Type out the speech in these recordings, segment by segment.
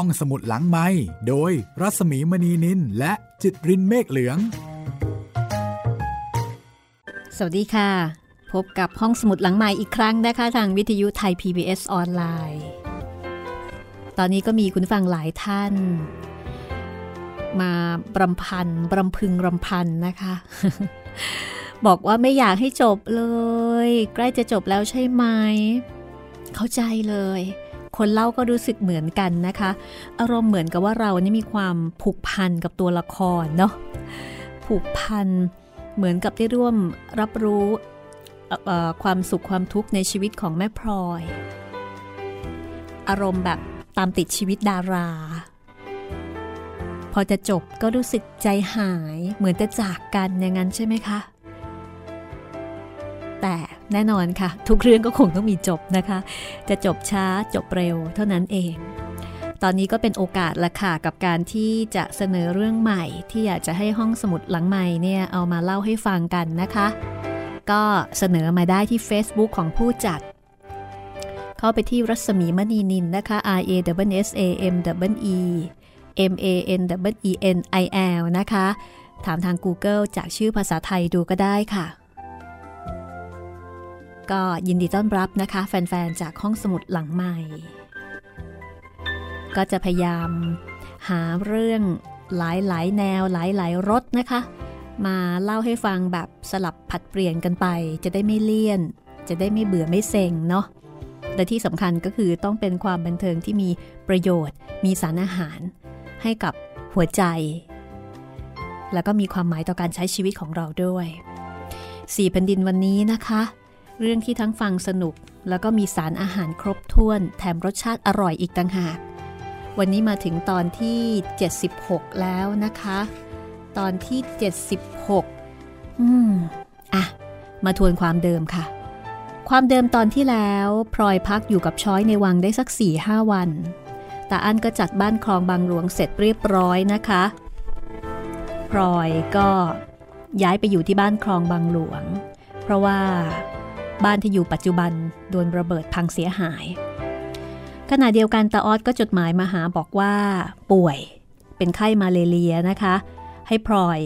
ห้องสมุดหลังไม้โดยรัสมีมณีนินและจิตรินเมฆเหลือง สวัสดีค่ะ พบกับห้องสมุดหลังใหม่อีกครั้งนะคะ ทางวิทยุไทย PBS ออนไลน์ ตอนนี้ก็มีคุณฟังหลายท่าน มาบรำพันบรำพึงรำพันนะคะ บอกว่าไม่อยากให้จบเลย ใกล้จะจบแล้วใช่ไหม เข้าใจเลย คนเล่าก็รู้สึกเหมือนกันนะคะ อารมณ์เหมือนกับว่าเรานี่มีความผูกพันกับตัวละครเนาะผูกพันเหมือนกับได้ร่วมรับรู้ความสุขความทุกข์ในชีวิตของแม่พลอย อารมณ์แบบตามติดชีวิตดารา พอจะจบก็รู้สึกใจหายเหมือนจะจากกันอย่างนั้นใช่ไหมคะ แต่แน่นอนค่ะ ทุกเรื่องก็คงต้องมีจบนะคะ จะจบช้าจบเร็วเท่านั้นเอง ตอนนี้ก็เป็นโอกาสละค่ะกับการที่จะเสนอเรื่องใหม่ ที่อยากจะให้ห้องสมุดหลังใหม่เนี่ยเอามาเล่าให้ฟังกันนะคะ ก็เสนอมาได้ที่ Facebook ของผู้จัดเข้าไปที่รัศมีมณีนินนะคะ R A W S A M W E M A N W E N I L นะคะ ถามทาง Google จากชื่อภาษาไทยดูก็ได้ค่ะ ก็ยินดีต้อนรับนะคะ แฟนๆ จากห้องสมุดหลังใหม่ ก็จะพยายามหาเรื่องหลายๆ แนวหลายๆรสนะคะ มาเล่าให้ฟังแบบสลับผัดเปลี่ยนกันไป จะได้ไม่เลี่ยน จะได้ไม่เบื่อไม่เซ็งเนาะและที่สำคัญก็คือต้องเป็นความบันเทิงที่มีประโยชน์ มีสารอาหาร ให้กับหัวใจ แล้วก็มีความหมายต่อการใช้ชีวิตของเราด้วยสี่แผ่นดินวันนี้นะคะ เรื่องที่ทั้งฟังสนุก แล้วก็มีสารอาหารครบถ้วน แถมรสชาติอร่อยอีกต่างหาก วันนี้มาถึงตอนที่ 76 แล้วนะคะ ตอนที่ 76 อืม อะ มาทวนความเดิมค่ะ ความเดิมตอนที่แล้วพลอยพักอยู่กับช้อยในวังได้สัก4ี่ห้าวันแต่อันก็จัดบ้านคลองบางหลวงเสร็จเรียบร้อยนะคะพลอยก็ย้ายไปอยู่ที่บ้านคลองบางหลวง เพราะว่า บ้านที่อยู่ปัจจุบันโดนระเบิดพังเสียหาย ขณะเดียวกันตาออดก็จดหมายมาหาบอกว่า ป่วยเป็นไข้มาเลเรียนะคะ ให้พลอย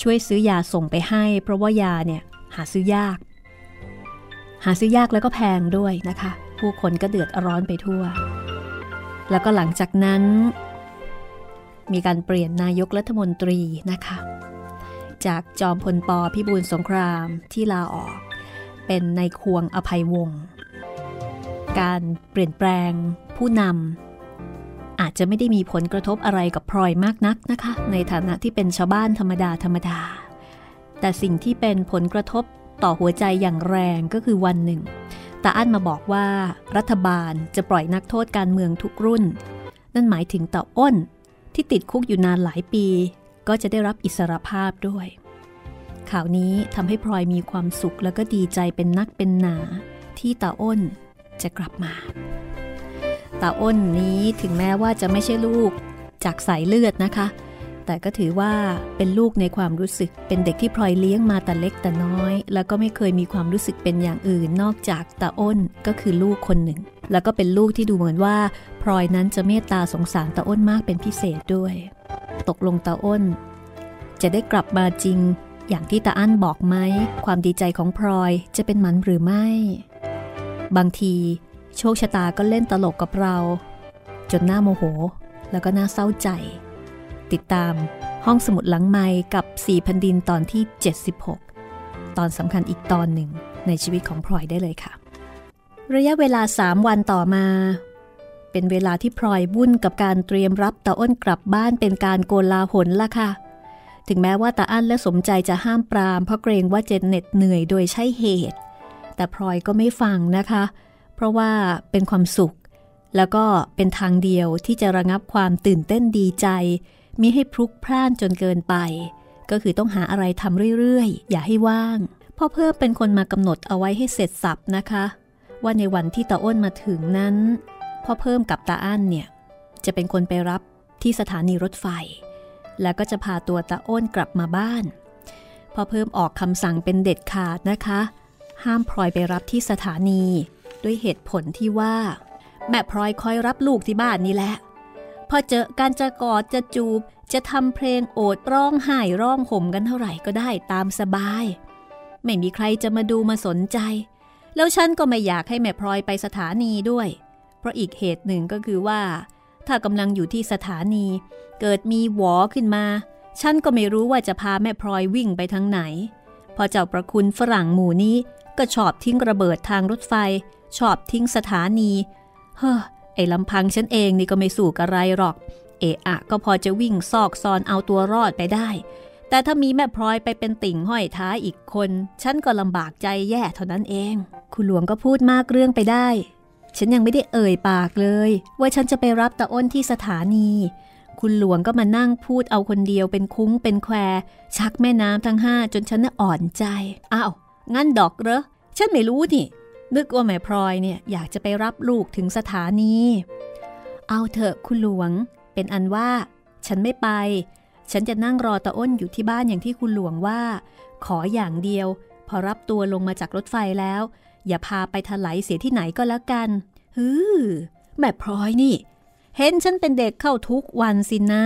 ช่วยซื้อยาส่งไปให้ เพราะว่ายาเนี่ยหาซื้อยาก หาซื้อยากแล้วก็แพงด้วยนะคะ ผู้คนก็เดือดร้อนไปทั่ว แล้วก็หลังจากนั้น มีการเปลี่ยนนายกรัฐมนตรีนะคะ จากจอมพลปพิบูลสงครามที่ลาออก เป็นในควงอภัยวงศ์การเปลี่ยนแปลงผู้นำอาจจะไม่ได้มีผลกระทบอะไรกับพลอยมากนักนะคะ ในฐานะที่เป็นชาวบ้านธรรมดาธรรมดา แต่สิ่งที่เป็นผลกระทบต่อหัวใจอย่างแรงก็คือวันหนึ่งตาอั้นมาบอกว่ารัฐบาลจะปล่อยนักโทษการเมืองทุกรุ่น นั่นหมายถึงตาอ้นที่ติดคุกอยู่นานหลายปี ก็จะได้รับอิสรภาพด้วย ข่าวนี้ทำให้พลอยมีความสุขแล้วก็ดีใจเป็นนักเป็นหนาที่ตาอ้นจะกลับมาตาอ้นนี้ถึงแม้ว่าจะไม่ใช่ลูกจากสายเลือดนะคะ แต่ก็ถือว่าเป็นลูกในความรู้สึก เป็นเด็กที่พลอยเลี้ยงมาแต่เล็กแต่น้อย แล้วก็ไม่เคยมีความรู้สึกเป็นอย่างอื่น นอกจากตาอ้นก็คือลูกคนหนึ่ง แล้วก็เป็นลูกที่ดูเหมือนว่าพลอยนั้นจะเมตตาสงสารตาอ้นมากเป็นพิเศษด้วย ตกลงตาอ้น จะได้กลับมาจริง อย่างที่ตาอั้นบอกไหม ความดีใจของพลอยจะเป็นมันหรือไม่ บางทีโชคชะตาก็เล่นตลกกับเรา จนหน้าโมโห แล้วก็น่าเศร้าใจ ติดตามห้องสมุดหลังไม้กับสี่พันดินตอนที่ 76 ตอนสำคัญอีกตอนหนึ่งในชีวิตของพลอยได้เลยค่ะ ระยะเวลาสามวันต่อมา เป็นเวลาที่พลอยวุ่นกับการเตรียมรับตาอ้นกลับบ้านเป็นการโกลาหลละค่ะ ถึงแม้ว่าตาอั้นและสมใจจะห้ามปราม เพราะเกรงว่าเจนเน็ดเหนื่อยโดยใช่เหตุ แต่พลอยก็ไม่ฟังนะคะ เพราะว่าเป็นความสุข แล้วก็เป็นทางเดียวที่จะระงับความตื่นเต้นดีใจ มิให้พลุกพล่านจนเกินไป ก็คือต้องหาอะไรทำเรื่อยๆ อย่าให้ว่างพ่อเพิ่มเป็นคนมากำหนดเอาไว้ให้เสร็จสับนะคะ ว่าในวันที่ตาอ้นมาถึงนั้นพ่อเพิ่มกับตาอั้นเนี่ยจะเป็นคนไปรับที่สถานีรถไฟ แล้วก็จะพาตัวตาอ้นกลับมาบ้าน พอเพิ่มออกคำสั่งเป็นเด็ดขาดนะคะ ห้ามพลอยไปรับที่สถานี ด้วยเหตุผลที่ว่า แม่พลอยคอยรับลูกที่บ้านนี่แหละ พอเจอการจะกอดจะจูบ จะทำเพลงโอดร้องไห้ร้องห่มกันเท่าไหร่ก็ได้ตามสบาย ไม่มีใครจะมาดูมาสนใจ แล้วฉันก็ไม่อยากให้แม่พลอยไปสถานีด้วย เพราะอีกเหตุหนึ่งก็คือว่า ถ้ากำลังอยู่ที่สถานี เกิดมีหวอขึ้นมา ฉันก็ไม่รู้ว่าจะพาแม่พลอยวิ่งไปทางไหน พอเจ้าประคุณฝรั่งหมู่นี้ก็ชอบทิ้งระเบิดทางรถไฟ ชอบทิ้งสถานี เฮ้อ ไอ้ลำพังฉันเองนี่ก็ไม่สู้กับไรหรอก เอะอะก็พอจะวิ่งซอกซอนเอาตัวรอดไปได้ แต่ถ้ามีแม่พลอยไปเป็นติ่งห้อยท้ายอีกคน ฉันก็ลำบากใจแย่เท่านั้นเอง คุณหลวงก็พูดมากเรื่องไปได้ ฉันยังไม่ได้เอ่ยปากเลย ว่าฉันจะไปรับตาอ้นที่สถานี คุณหลวงก็มานั่งพูดเอาคนเดียวเป็นคุ้งเป็นแคว ชักแม่น้ำทั้งห้าจนฉันน่ะอ่อนใจ อ้าว งั้นดอกเหรอ ฉันไม่รู้นี่ นึกว่าแม่พลอยเนี่ยอยากจะไปรับลูกถึงสถานี เอาเถอะคุณหลวง เป็นอันว่า ฉันไม่ไป ฉันจะนั่งรอตาอ้นอยู่ที่บ้านอย่างที่คุณหลวงว่า ขออย่างเดียว พอรับตัวลงมาจากรถไฟแล้ว อย่าพาไปถลายเสียที่ไหนก็แล้วกันฮือแม่พลอยนี่ เห็นฉันเป็นเด็กเข้าทุกวันสินะ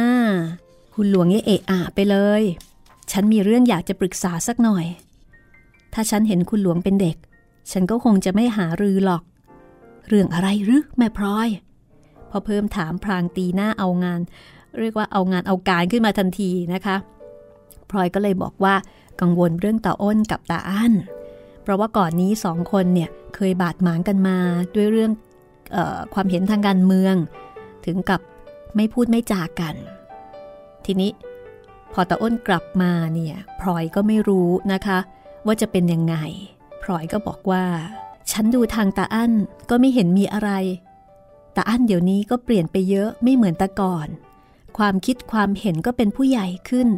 คุณหลวงเอะอะไปเลย ฉันมีเรื่องอยากจะปรึกษาสักหน่อย ถ้าฉันเห็นคุณหลวงเป็นเด็ก ฉันก็คงจะไม่หารือหรอก เรื่องอะไรหรือแม่พลอย พอเพิ่มถามพรางตีหน้าเอางาน เรียกว่าเอางานเอาการขึ้นมาทันทีนะคะ พลอยก็เลยบอกว่ากังวลเรื่องตาอ้นกับตาอั้น เพราะว่าก่อนนี้สองคนเนี่ยเคยบาดหมางกันมาด้วยเรื่องออความเห็นทางการเมือง ถึงกับไม่พูดไม่จากัน ทีนี้พอตาอ้นกลับมาเนี่ยพลอยก็ไม่รู้นะคะ ว่าจะเป็นยังไงพลอยก็บอกว่า ฉันดูทางตาอั้นก็ไม่เห็นมีอะไรตาอั้นเดี๋ยวนี้ก็เปลี่ยนไปเยอะไม่เหมือนแต่ก่อน ความคิดความเห็นก็เป็นผู้ใหญ่ขึ้น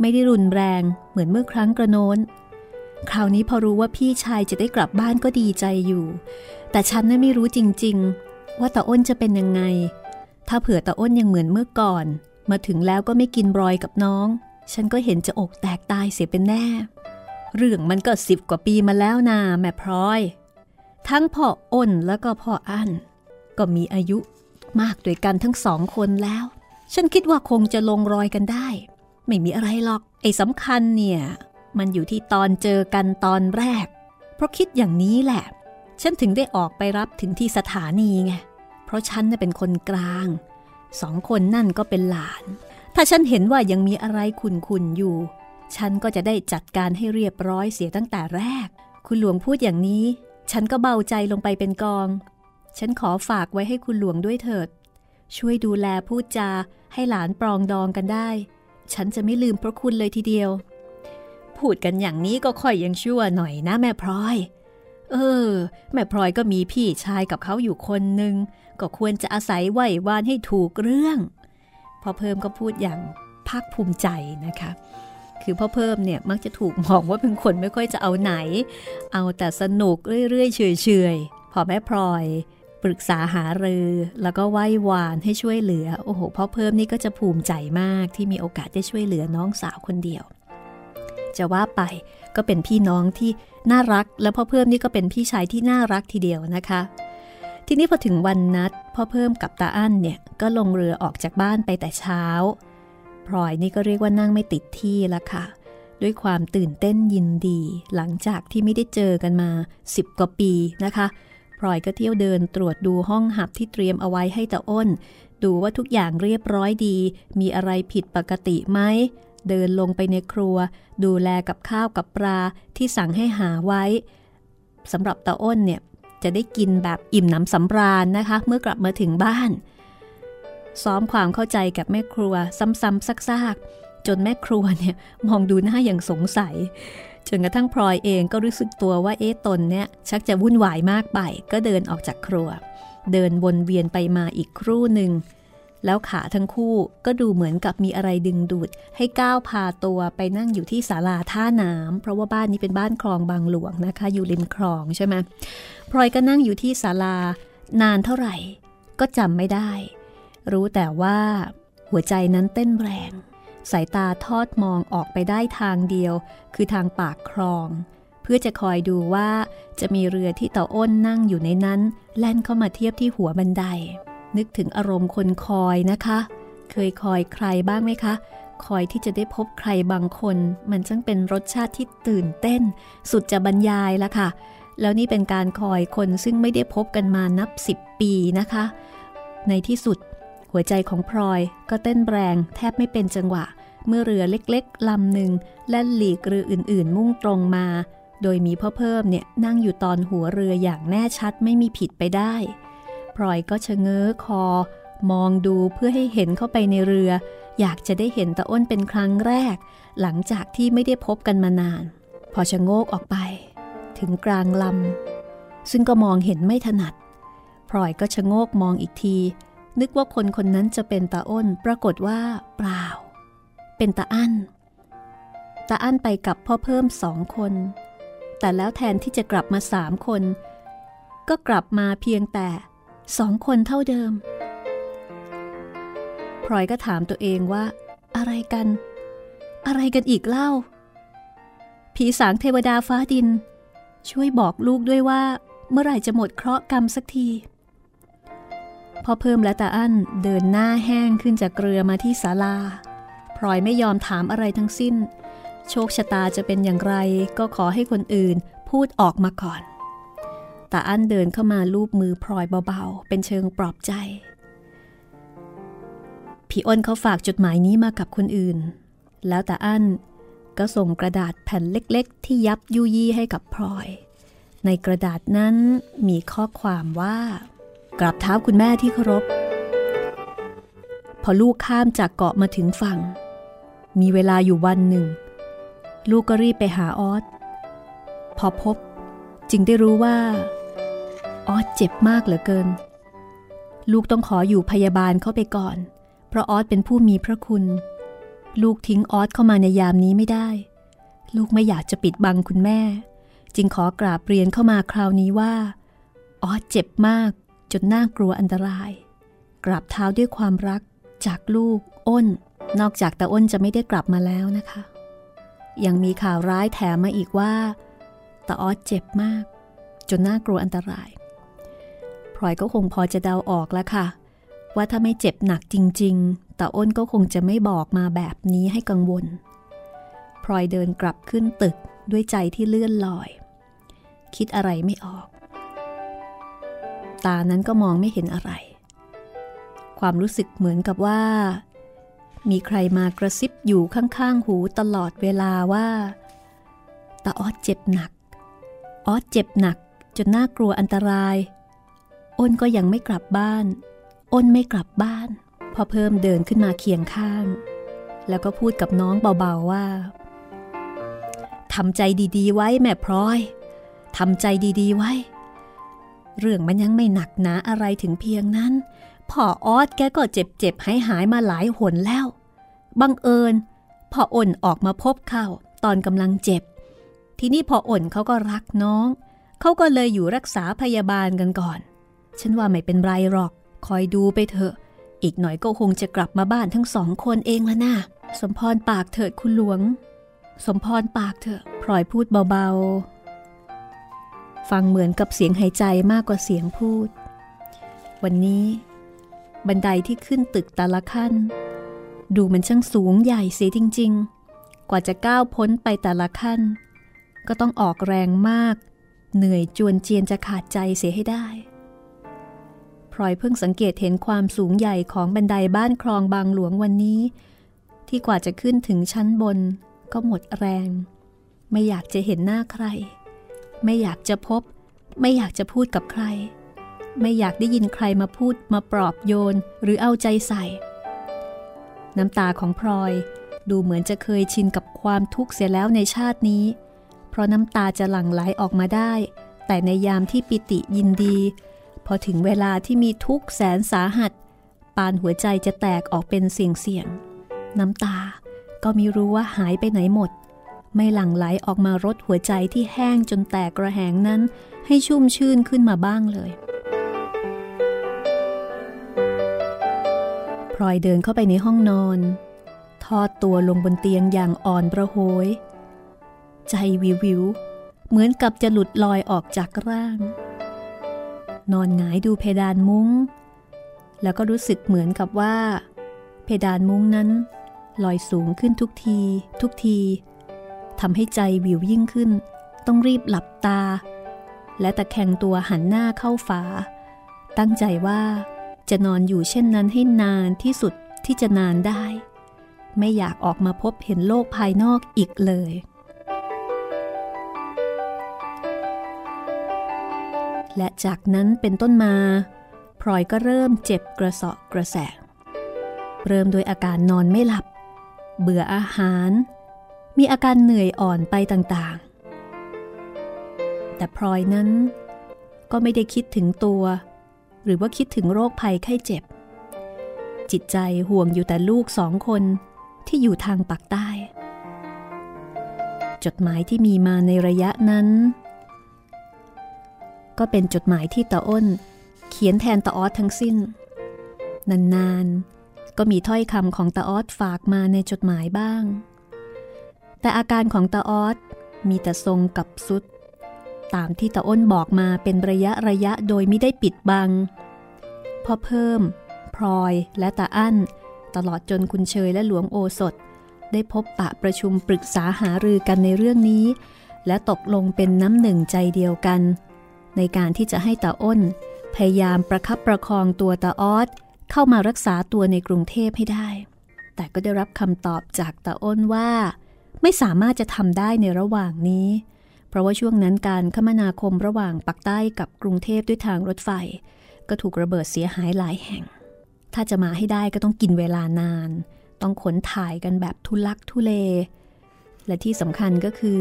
ไม่ได้รุนแรงเหมือนเมื่อครั้งกระโน้น คราวนี้พอรู้ว่าพี่ชายจะได้กลับบ้านก็ดีใจอยู่ แต่ฉันน่ะไม่รู้จริง ๆ ว่าตาอ้นจะเป็นยังไง ถ้าเผื่อตาอ้นยังเหมือนเมื่อก่อน มาถึงแล้วก็ไม่กินบรอยกับน้อง ฉันก็เห็นจะอกแตกตายเสียเป็นแน่ เรื่องมันก็สิบกว่าปีมาแล้วนาแม่พลอย ทั้งพ่ออ้นแล้วก็พ่ออั้นก็มีอายุมากด้วยกันทั้งสองคนแล้ว ฉันคิดว่าคงจะลงรอยกันได้ ไม่มีอะไรหรอก ไอ้สำคัญเนี่ย มันอยู่ที่ตอนเจอกันตอนแรก เพราะคิดอย่างนี้แหละ ฉันถึงได้ออกไปรับถึงที่สถานีไง เพราะฉันเป็นคนกลาง สองคนนั่นก็เป็นหลาน ถ้าฉันเห็นว่ายังมีอะไรขุนขุนอยู่ ฉันก็จะได้จัดการให้เรียบร้อยเสียตั้งแต่แรก คุณหลวงพูดอย่างนี้ ฉันก็เบาใจลงไปเป็นกอง ฉันขอฝากไว้ให้คุณหลวงด้วยเถิด ช่วยดูแลพูดจาให้หลานปรองดองกันได้ ฉันจะไม่ลืมพระคุณเลยทีเดียว พูดกันอย่างนี้ก็ค่อยยังชั่วหน่อยนะแม่พลอย เออ แม่พลอยก็มีพี่ชายกับเขาอยู่คนหนึ่งก็ควรจะอาศัยไหววานให้ถูกเรื่องพอเพิ่มก็พูดอย่างภาคภูมิใจนะคะ คือพ่อเพิ่มเนี่ยมักจะถูกมองว่าเป็นคนไม่ค่อยจะเอาไหน เอาแต่สนุกเรื่อยๆเฉยๆพอแม่พลอยปรึกษาหารือ แล้วก็ไหว้วานให้ช่วยเหลือ โอ้โหพ่อเพิ่มนี่ก็จะภูมิใจมากที่มีโอกาสได้ช่วยเหลือน้องสาวคนเดียว จะว่าไปก็เป็นพี่น้องที่น่ารัก แล้วพ่อเพิ่มนี่ก็เป็นพี่ชายที่น่ารักทีเดียวนะคะ ทีนี้พอถึงวันนัดพ่อเพิ่มกับตาอั้นเนี่ยก็ลงเรือออกจากบ้านไปแต่เช้าพลอยนี่ก็เรียกว่านั่งไม่ติดที่ละค่ะ ด้วยความตื่นเต้นยินดี หลังจากที่ไม่ได้เจอกันมา 10 กว่าปีนะคะพลอยก็เที่ยวเดินตรวจดูห้องหับที่เตรียมเอาไว้ให้ตาอ้น ดูว่าทุกอย่างเรียบร้อยดี มีอะไรผิดปกติไหม เดินลงไปในครัว ดูแลกับข้าวกับปลาที่สั่งให้หาไว้สำหรับตาอ้นเนี่ยจะได้กินแบบอิ่มหนำสำราญนะคะ เมื่อกลับมาถึงบ้าน ซ้อมความเข้าใจกับแม่ครัว ซ้ำๆซากๆ จนแม่ครัวเนี่ยมองดูหน้าอย่างสงสัยจนกระทั่งพลอยเองก็รู้สึกตัวว่าเอ๊ะตนเนี่ยชักจะวุ่นวายมากไป ก็เดินออกจากครัว เดินวนเวียนไปมาอีกครู่หนึ่ง แล้วขาทั้งคู่ก็ดูเหมือนกับมีอะไรดึงดูด ให้ก้าวพาตัวไปนั่งอยู่ที่ศาลาท่าน้ำเพราะว่าบ้านนี้เป็นบ้านคลองบางหลวงนะคะ อยู่ริมคลองใช่ไหมพลอยก็นั่งอยู่ที่ศาลานานเท่าไหร่ ก็จำไม่ได้ รู้แต่ว่าหัวใจนั้นเต้นแรง สายตาทอดมองออกไปได้ทางเดียว คือทางปากคลอง เพื่อจะคอยดูว่าจะมีเรือที่เต่าอ้นนั่งอยู่ในนั้น แล่นเข้ามาเทียบที่หัวบันได นึกถึงอารมณ์คนคอยนะคะ เคยคอยใครบ้างไหมคะ คอยที่จะได้พบใครบางคน มันช่างเป็นรสชาติที่ตื่นเต้น สุดจะบรรยายละค่ะ แล้วนี่เป็นการคอยคนซึ่งไม่ได้พบกันมานับสิบปีนะคะ ในที่สุด หัวใจของพลอยก็เต้นแรงแทบไม่เป็นจังหวะ เมื่อเรือเล็กๆลำหนึ่งแล่นหลีกเรืออื่น ๆ มุ่งตรงมา โดยมีพ่อเพิ่มเนี่ยนั่งอยู่ตอนหัวเรืออย่างแน่ชัดไม่มีผิดไปได้ พลอยก็ชะเง้อคอ มองดูเพื่อให้เห็นเข้าไปในเรือ อยากจะได้เห็นตาอ้นเป็นครั้งแรก หลังจากที่ไม่ได้พบกันมานาน พอชะโงกออกไป ถึงกลางลำซึ่งก็มองเห็นไม่ถนัดพลอยก็ชะโงกมองอีกที นึกว่าคนคนนั้นจะเป็นตาอ้น ปรากฏว่า เปล่า เป็นตาอั้นตาอั้นไปกับพ่อเพิ่มสองคน แต่แล้วแทนที่จะกลับมาสามคน ก็กลับมาเพียงแต่ สองคนเท่าเดิมพลอยก็ถามตัวเองว่า อะไรกัน อะไรกันอีกเล่า ผีสางเทวดาฟ้าดิน ช่วยบอกลูกด้วยว่า เมื่อไหร่จะหมดเคราะห์กรรมสักทีพอเพิ่มและตาอั้นเดินหน้าแห้งขึ้นจากเรือมาที่ศาลาพลอยไม่ยอมถามอะไรทั้งสิ้น โชคชะตาจะเป็นอย่างไรก็ขอให้คนอื่นพูดออกมาก่อน ตาอั้นเดินเข้ามาลูบมือพลอยเบาๆ เป็นเชิงปลอบใจ พี่อ้นเขาฝากจดหมายนี้มากับคนอื่น แล้วตาอั้นก็ส่งกระดาษแผ่นเล็กๆ ที่ยับยุยี่ให้กับพลอย ในกระดาษนั้นมีข้อความว่า กราบเท้าคุณแม่ที่เคารพ พอลูกข้ามจากเกาะมาถึงฝั่ง มีเวลาอยู่วันหนึ่ง ลูกก็รีบไปหาออสพอพบจึงได้รู้ว่า ออสเจ็บมากเหลือเกิน ลูกต้องขออยู่พยาบาลเข้าไปก่อน เพราะออสเป็นผู้มีพระคุณ ลูกทิ้งออสเข้ามาในยามนี้ไม่ได้ ลูกไม่อยากจะปิดบังคุณแม่ จึงขอกราบเรียนเข้ามาคราวนี้ว่าออสเจ็บมากจนน่ากลัวอันตราย กราบเท้าด้วยความรักจากลูกอ้น นอกจากต่อ้นจะไม่ได้กลับมาแล้วนะคะ ยังมีข่าวร้ายแถมมาอีกว่าตาออสเจ็บมาก จนน่ากลัวอันตราย พลอยก็คงพอจะเดาออกแล้วค่ะ ว่าถ้าไม่เจ็บหนักจริง ๆตาอ้นก็คงจะไม่บอกมาแบบนี้ให้กังวล พลอยเดินกลับขึ้นตึกด้วยใจที่เลื่อนลอย คิดอะไรไม่ออก ตานั้นก็มองไม่เห็นอะไร ความรู้สึกเหมือนกับว่า มีใครมากระซิบอยู่ข้างๆหูตลอดเวลาว่าตาออสเจ็บหนัก ออสเจ็บหนักจนน่ากลัวอันตราย อ้นก็ยังไม่กลับบ้าน อ้นไม่กลับบ้าน พอเพิ่มเดินขึ้นมาเคียงข้าง แล้วก็พูดกับน้องเบาๆว่าทำใจดีๆ ไว้แม่พลอยทำใจดีๆไว้ เรื่องมันยังไม่หนักหนาอะไรถึงเพียงนั้น พ่อออสแกก็เจ็บๆหายหายมาหลายหนแล้ว บังเอิญพ่ออ่นออกมาพบเขาตอนกำลังเจ็บ ทีนี้พ่ออ่นเขาก็รักน้อง เขาก็เลยอยู่รักษาพยาบาลกันก่อน ฉันว่าไม่เป็นไรหรอก คอยดูไปเถอะ อีกหน่อยก็คงจะกลับมาบ้านทั้งสองคนเองแล้วนะสมพรปากเถิดคุณหลวง สมพรปากเถอะพลอยพูดเบาๆ ฟังเหมือนกับเสียงหายใจมากกว่าเสียงพูด วันนี้ บันไดที่ขึ้นตึกแต่ละขั้น ดูมันช่างสูงใหญ่เสียจริง ๆ กว่าจะก้าวพ้นไปแต่ละขั้น ก็ต้องออกแรงมาก เหนื่อยจวนเจียนจะขาดใจเสียให้ได้ พลอยเพิ่งสังเกตเห็นความสูงใหญ่ของบันไดบ้านคลองบางหลวงวันนี้ ที่กว่าจะขึ้นถึงชั้นบนก็หมดแรง ไม่อยากจะเห็นหน้าใคร ไม่อยากจะพบ ไม่อยากจะพูดกับใคร ไม่อยากได้ยินใครมาพูดมาปลอบโยนหรือเอาใจใส่ น้ำตาของพลอยดูเหมือนจะเคยชินกับความทุกข์เสียแล้วในชาตินี้ เพราะน้ำตาจะหลั่งไหลออกมาได้ แต่ในยามที่ปิติยินดี พอถึงเวลาที่มีทุกแสนสาหัส ปานหัวใจจะแตกออกเป็นเสียงเสียง น้ำตาก็ไม่รู้ว่าหายไปไหนหมด ไม่หลั่งไหลออกมารดหัวใจที่แห้งจนแตกกระแหงนั้น ให้ชุ่มชื่นขึ้นมาบ้างเลยพลอยเดินเข้าไปในห้องนอน ทอดตัวลงบนเตียงอย่างอ่อนประโหย ใจวิววิว เหมือนกับจะหลุดลอยออกจากร่าง นอนหงายดูเพดานมุง้ง แล้วก็รู้สึกเหมือนกับว่า เพดานมุ้งนั้น ลอยสูงขึ้นทุกที ทุกทีทำให้ใจวิวยิ่งขึ้น ต้องรีบหลับตา และตะแคงตัวหันหน้าเข้าฝา ตั้งใจว่าจะนอนอยู่เช่นนั้นให้นานที่สุดที่จะนานได้ ไม่อยากออกมาพบเห็นโลกภายนอกอีกเลย และจากนั้นเป็นต้นมาพลอยก็เริ่มเจ็บกระเสาะกระแสเริ่มโดยอาการนอนไม่หลับ เบื่ออาหาร มีอาการเหนื่อยอ่อนไปต่างๆ แต่พลอยนั้นก็ไม่ได้คิดถึงตัว หรือว่าคิดถึงโรคภัยไข้เจ็บ จิตใจห่วงอยู่แต่ลูกสองคนที่อยู่ทางปากใต้ จดหมายที่มีมาในระยะนั้น ก็เป็นจดหมายที่ตาอ้น เขียนแทนตาออสทั้งสิ้น นานๆ ก็มีถ้อยคำของตาออสฝากมาในจดหมายบ้าง แต่อาการของตาออสมีแต่ทรงกับสุด ตามที่ตาอ้นบอกมาเป็นระยะระยะโดยไม่ได้ปิดบังพอเพิ่ม พลอยและตาอั้น ตลอดจนคุณเชยและหลวงโอสถ ได้พบปะประชุมปรึกษาหารือกันในเรื่องนี้ และตกลงเป็นน้ำหนึ่งใจเดียวกัน ในการที่จะให้ตาอ้น พยายามประคับประคองตัวตาออสเข้ามารักษาตัวในกรุงเทพให้ได้ แต่ก็ได้รับคำตอบจากตาอ้นว่า ไม่สามารถจะทำได้ในระหว่างนี้ เพราะว่าช่วงนั้นการคมนาคมระหว่างปักใต้กับกรุงเทพด้วยทางรถไฟ ก็ถูกระเบิดเสียหายหลายแห่ง ถ้าจะมาให้ได้ก็ต้องกินเวลานาน ต้องขนถ่ายกันแบบทุลักทุเล และที่สำคัญก็คือ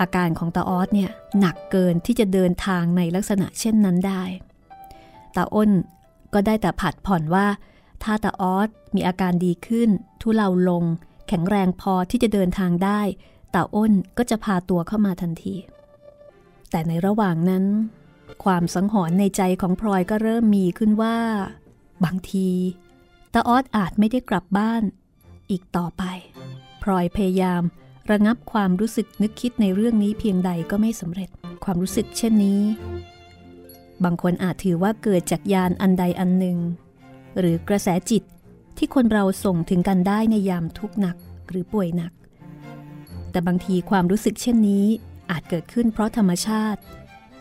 อาการของตาออสเนี่ยหนักเกินที่จะเดินทางในลักษณะเช่นนั้นได้ ตาอ้นก็ได้แต่ผัดผ่อนว่าถ้าตาออสมีอาการดีขึ้น ทุเลาลง แข็งแรงพอที่จะเดินทางได้ตาอ้นก็จะพาตัวเข้ามาทันที แต่ในระหว่างนั้น ความสังหรณ์ในใจของพลอยก็เริ่มมีขึ้นว่า บางทีตาออดอาจไม่ได้กลับบ้าน อีกต่อไป พลอยพยายาม ระงับความรู้สึกนึกคิดในเรื่องนี้เพียงใดก็ไม่สำเร็จ ความรู้สึกเช่นนี้ บางคนอาจถือว่าเกิดจากยานอันใดอันหนึ่ง หรือกระแสจิตที่คนเราส่งถึงกันได้ในยามทุกข์หนักหรือป่วยหนัก แต่บางทีความรู้สึกเช่นนี้อาจเกิดขึ้นเพราะธรรมชาติ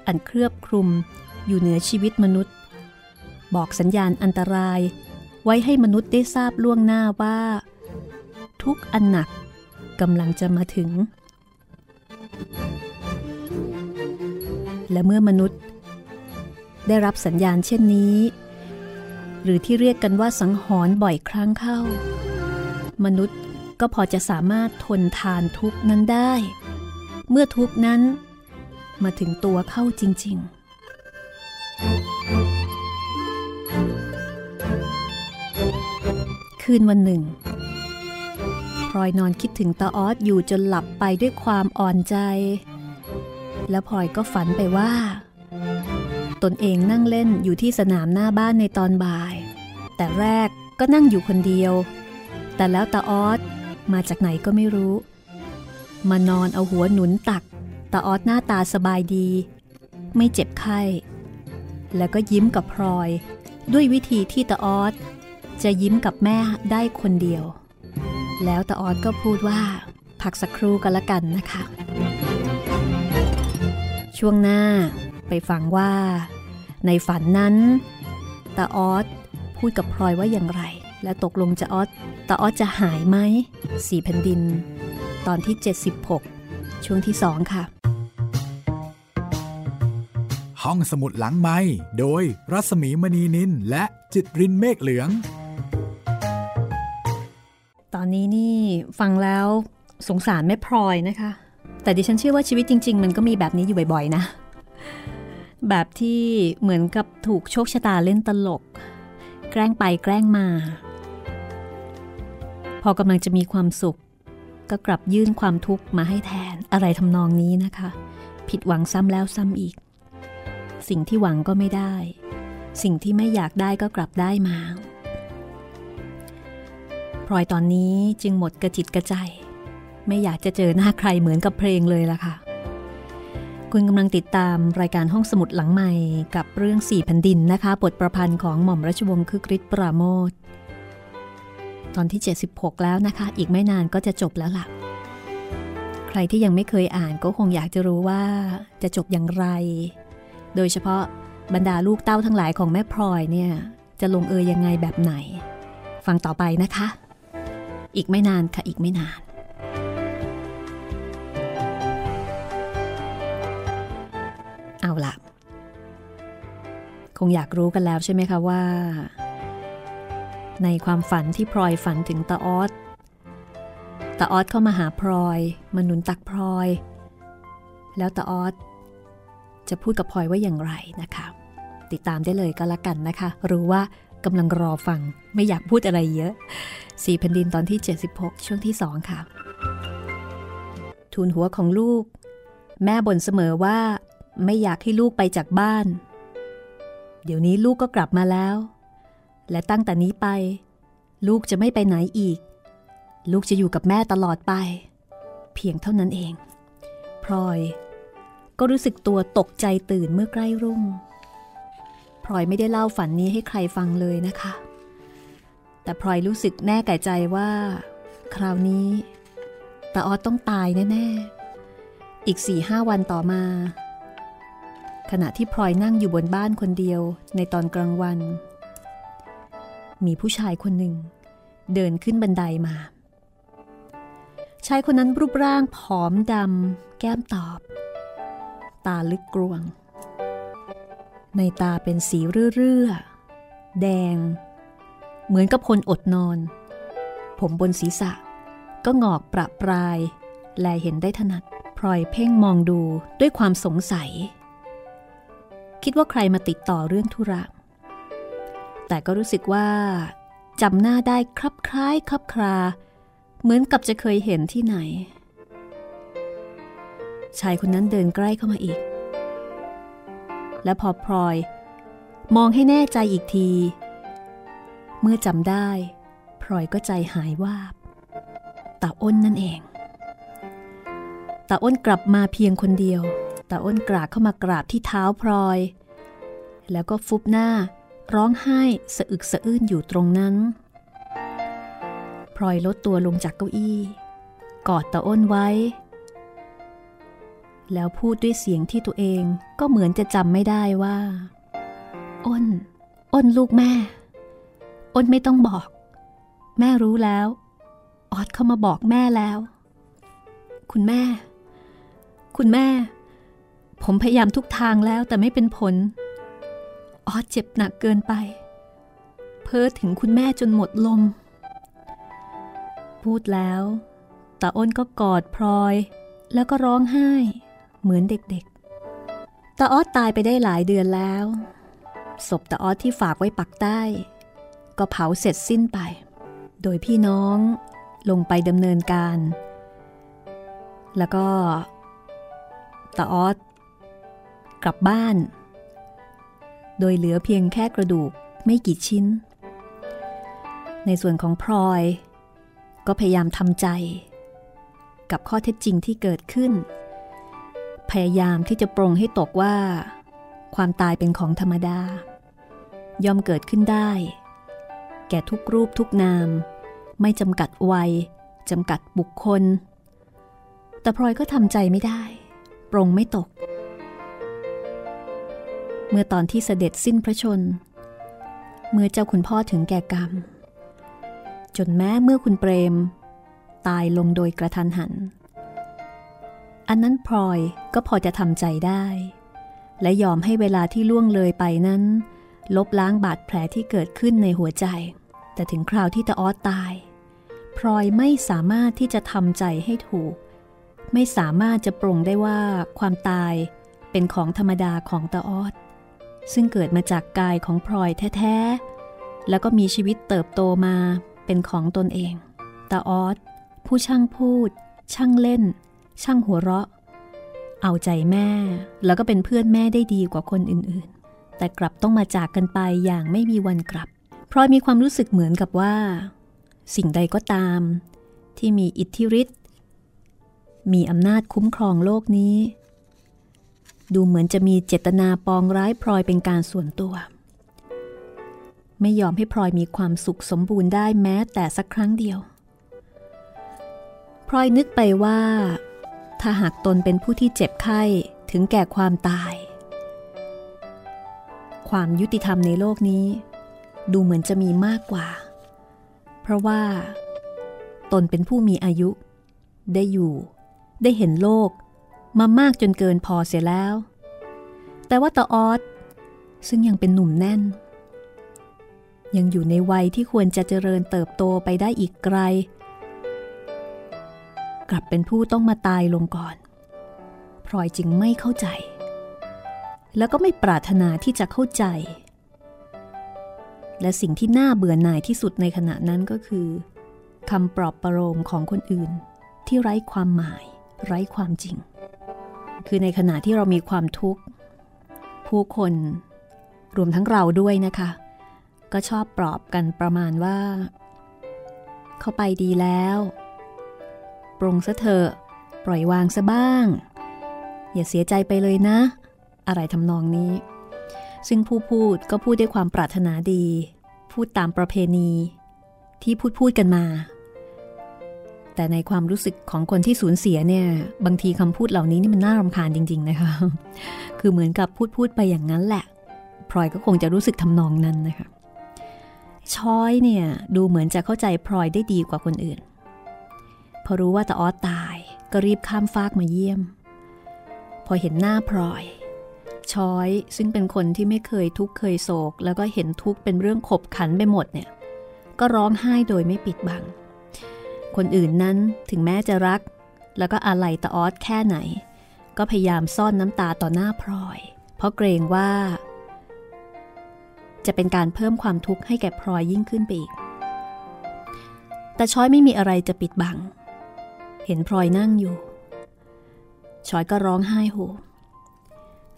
อันเครือบคลุมอยู่เหนือชีวิตมนุษย์ บอกสัญญาณอันตราย ไว้ให้มนุษย์ได้ทราบล่วงหน้าว่า ทุกอันหนัก กำลังจะมาถึง และเมื่อมนุษย์ ได้รับสัญญาณเช่นนี้ หรือที่เรียกกันว่าสังหรณ์บ่อยครั้งเข้า มนุษย์ก็พอจะสามารถทนทานทุกนั้นได้ เมื่อทุกนั้นมาถึงตัวเข้าจริง ๆ คืนวันหนึ่ง ลอยนอนคิดถึงตาออสอยู่จนหลับไปด้วยความอ่อนใจ แล้วพลอยก็ฝันไปว่า ตนเองนั่งเล่นอยู่ที่สนามหน้าบ้านในตอนบ่าย แต่แรกก็นั่งอยู่คนเดียว แต่แล้วตาออสมาจากไหนก็ไม่รู้ มานอนเอาหัวหนุนตักตาออสหน้าตาสบายดี ไม่เจ็บไข้ แล้วก็ยิ้มกับพลอย ด้วยวิธีที่ตาออสจะยิ้มกับแม่ได้คนเดียว แล้วตาออดก็พูดว่า พักสักครู่กันละกันนะคะ ช่วงหน้าไปฟังว่า ในฝันนั้นตาออดพูดกับพลอยว่าอย่างไร และตกลงจะออดตาออดจะหายไหมสี่แผ่นดิน ตอนที่ 76 ช่วงที่สองค่ะ ห้องสมุดหลังไม้โดยรัสมีมณีนินและจิตรินเมฆเหลือง ตอนนี้นี่ฟังแล้วสงสารแม่พลอยนะคะ แต่ดิฉันเชื่อว่าชีวิตจริง ๆ มันก็มีแบบนี้อยู่บ่อยๆนะ แบบที่เหมือนกับถูกโชคชะตาเล่นตลก แกล้งไปแกล้งมา พอกำลังจะมีความสุข ก็กลับยื่นความทุกข์มาให้แทนอะไรทำนองนี้นะคะ ผิดหวังซ้ำแล้วซ้ำอีก สิ่งที่หวังก็ไม่ได้ สิ่งที่ไม่อยากได้ก็กลับได้มา พลอยตอนนี้จึงหมดกระจิตกระใจ ไม่อยากจะเจอหน้าใครเหมือนกับเพลงเลยล่ะค่ะ คุณกำลังติดตามรายการห้องสมุดหลังใหม่กับเรื่องสี่แผ่นดินนะคะ บทประพันธ์ของหม่อมราชวงศ์คึกฤทธิ์ปราโมทตอนที่ 76 แล้วนะคะ อีกไม่นานก็จะจบแล้วล่ะ ใครที่ยังไม่เคยอ่านก็คงอยากจะรู้ว่าจะจบอย่างไร โดยเฉพาะบรรดาลูกเต้าทั้งหลายของแม่พลอยเนี่ย จะลงเอยยังไงแบบไหน ฟังต่อไปนะคะ อีกไม่นานค่ะอีกไม่นาน เอาล่ะคงอยากรู้กันแล้วใช่ไหมคะว่า ในความฝันที่พลอยฝันถึงตาออสตาออสเข้ามาหาพลอยมาหนุนตักพลอย แล้วตาออสจะพูดกับพลอยว่าอย่างไรนะคะ ติดตามได้เลยก็แล้วกันนะคะ รู้ว่า กำลังรอฟัง ไม่อยากพูดอะไรเยอะสี่แผ่นดินตอนที่ 76 ช่วงที่สองค่ะ ทูลหัวของลูก แม่บ่นเสมอว่าไม่อยากให้ลูกไปจากบ้าน เดี๋ยวนี้ลูกก็กลับมาแล้ว และตั้งแต่นี้ไป ลูกจะไม่ไปไหนอีก ลูกจะอยู่กับแม่ตลอดไป เพียงเท่านั้นเอง พลอย ก็รู้สึกตัวตกใจตื่นเมื่อใกล้รุ่ง พลอยไม่ได้เล่าฝันนี้ให้ใครฟังเลยนะคะ แต่พลอยรู้สึกแน่แก่ใจว่า คราวนี้ตาออดต้องตายแน่ๆ อีกสี่ห้าวันต่อมา ขณะที่พลอยนั่งอยู่บนบ้านคนเดียวในตอนกลางวัน มีผู้ชายคนหนึ่ง เดินขึ้นบันไดามา ชายคนนั้นรูปร่างผอมดำแก้มตอบ ตาลึกกลวง ในตาเป็นสีเรื่อๆ แดง เหมือนกับคนอดนอน ผมบนศีรษะ ก็งอกประปราย แลเห็นได้ถนัด พลอยเพ่งมองดูด้วยความสงสัย คิดว่าใครมาติดต่อเรื่องธุระ แต่ก็รู้สึกว่าจำหน้าได้คลับคล้ายคลับครา เหมือนกับจะเคยเห็นที่ไหน ชายคนนั้นเดินใกล้เข้ามาอีก และพอพลอย มองให้แน่ใจอีกที เมื่อจำได้พลอยก็ใจหายวาบตาอ้นนั่นเองตาอ้นกลับมาเพียงคนเดียวตาอ้นกราบเข้ามากราบที่เท้าพลอย แล้วก็ฟุบหน้าร้องไห้สะอึกสะอื้นอยู่ตรงนั้นพลอยลดตัวลงจากเก้าอี้ กอดตาอ้นไว้ แล้วพูดด้วยเสียงที่ตัวเองก็เหมือนจะจำไม่ได้ว่า อ้น อ้นลูกแม่ อ้นไม่ต้องบอก แม่รู้แล้ว ออดเข้ามาบอกแม่แล้ว คุณแม่ คุณแม่ ผมพยายามทุกทางแล้วแต่ไม่เป็นผล ออดเจ็บหนักเกินไป เพ้อถึงคุณแม่จนหมดลม พูดแล้ว ตาอ้นก็กอดพลอย แล้วก็ร้องไห้ เหมือนเด็กๆตาออดตายไปได้หลายเดือนแล้ว ศพตาออดที่ฝากไว้ปักใต้ ก็เผาเสร็จสิ้นไป โดยพี่น้องลงไปดำเนินการ แล้วก็ตาออดกลับบ้าน โดยเหลือเพียงแค่กระดูกไม่กี่ชิ้น ในส่วนของพลอย ก็พยายามทำใจ กับข้อเท็จจริงที่เกิดขึ้น พยายามที่จะปรงให้ตกว่า ความตายเป็นของธรรมดา ย่อมเกิดขึ้นได้ แก่ทุกรูปทุกนาม ไม่จำกัดวัยจำกัดบุคคล แต่พลอยก็ทำใจไม่ได้ ปรงไม่ตก เมื่อตอนที่เสด็จสิ้นพระชน เมื่อเจ้าคุณพ่อถึงแก่กรรม จนแม้เมื่อคุณเปรม ตายลงโดยกระทันหัน อันนั้นพลอยก็พอจะทำใจได้ และยอมให้เวลาที่ล่วงเลยไปนั้น ลบล้างบาดแผลที่เกิดขึ้นในหัวใจ แต่ถึงคราวที่ตาออสตายพลอยไม่สามารถที่จะทำใจให้ถูก ไม่สามารถจะปรงได้ว่าความตายเป็นของธรรมดาของตาออสซึ่งเกิดมาจากกายของพลอยแท้ๆ แล้วก็มีชีวิตเติบโตมาเป็นของตนเองตาออสผู้ช่างพูด ช่างเล่น ช่างหัวเราะ เอาใจแม่ แล้วก็เป็นเพื่อนแม่ได้ดีกว่าคนอื่นๆ แต่กลับต้องมาจากกันไปอย่างไม่มีวันกลับพลอยมีความรู้สึกเหมือนกับว่า สิ่งใดก็ตาม ที่มีอิทธิฤทธิ์มีอำนาจคุ้มครองโลกนี้ ดูเหมือนจะมีเจตนาปองร้ายพลอยเป็นการส่วนตัวไไม่ยอมให้พลอยมีความสุขสมบูรณ์ได้แม้แต่สักครั้งเดียวพลอยนึกไปว่า ถ้าหากตนเป็นผู้ที่เจ็บไข้ถึงแก่ความตาย ความยุติธรรมในโลกนี้ ดูเหมือนจะมีมากกว่า เพราะว่า ตนเป็นผู้มีอายุ ได้อยู่ ได้เห็นโลก มามากจนเกินพอเสียแล้ว แต่ว่าตาออสซึ่งยังเป็นหนุ่มแน่น ยังอยู่ในวัยที่ควรจะเจริญเติบโตไปได้อีกไกล กลับเป็นผู้ต้องมาตายลงก่อนพลอยจึงไม่เข้าใจ แล้วก็ไม่ปรารถนาที่จะเข้าใจ และสิ่งที่น่าเบื่อหน่ายที่สุดในขณะนั้นก็คือคำปลอบประโลมของคนอื่น ที่ไร้ความหมาย ไร้ความจริง คือในขณะที่เรามีความทุกข์ ผู้คนรวมทั้งเราด้วยนะคะ ก็ชอบปลอบกันประมาณว่า เข้าไปดีแล้ว ปรงซะเถอะปล่อยวางซะบ้าง อย่าเสียใจไปเลยนะ อะไรทำนองนี้ ซึ่งผู้พูดก็พูดด้วยความปรารถนาดี พูดตามประเพณี ที่พูดพูดกันมา แต่ในความรู้สึกของคนที่สูญเสียเนี่ย บางทีคำพูดเหล่านี้นี่มันน่ารำคาญจริง ๆ นะคะ คือเหมือนกับพูดพูดไปอย่างนั้นแหละพลอยก็คงจะรู้สึกทำนองนั้นนะคะช้อยเนี่ยดูเหมือนจะเข้าใจพลอยได้ดีกว่าคนอื่น พอรู้ว่าตาออสตายก็รีบข้ามฟากมาเยี่ยม พอเห็นหน้าพลอยช้อยซึ่งเป็นคนที่ไม่เคยทุกข์เคยโศก แล้วก็เห็นทุกข์เป็นเรื่องขบขันไปหมดเนี่ย ก็ร้องไห้โดยไม่ปิดบัง คนอื่นนั้นถึงแม้จะรัก แล้วก็อาลัยตาออสแค่ไหน ก็พยายามซ่อนน้ำตาต่อหน้าพลอย เพราะเกรงว่า จะเป็นการเพิ่มความทุกข์ให้แก่พลอยยิ่งขึ้นไปอีก แต่ช้อยไม่มีอะไรจะปิดบัง เห็นพลอยนั่งอยู่ชอยก็ร้องไห้โห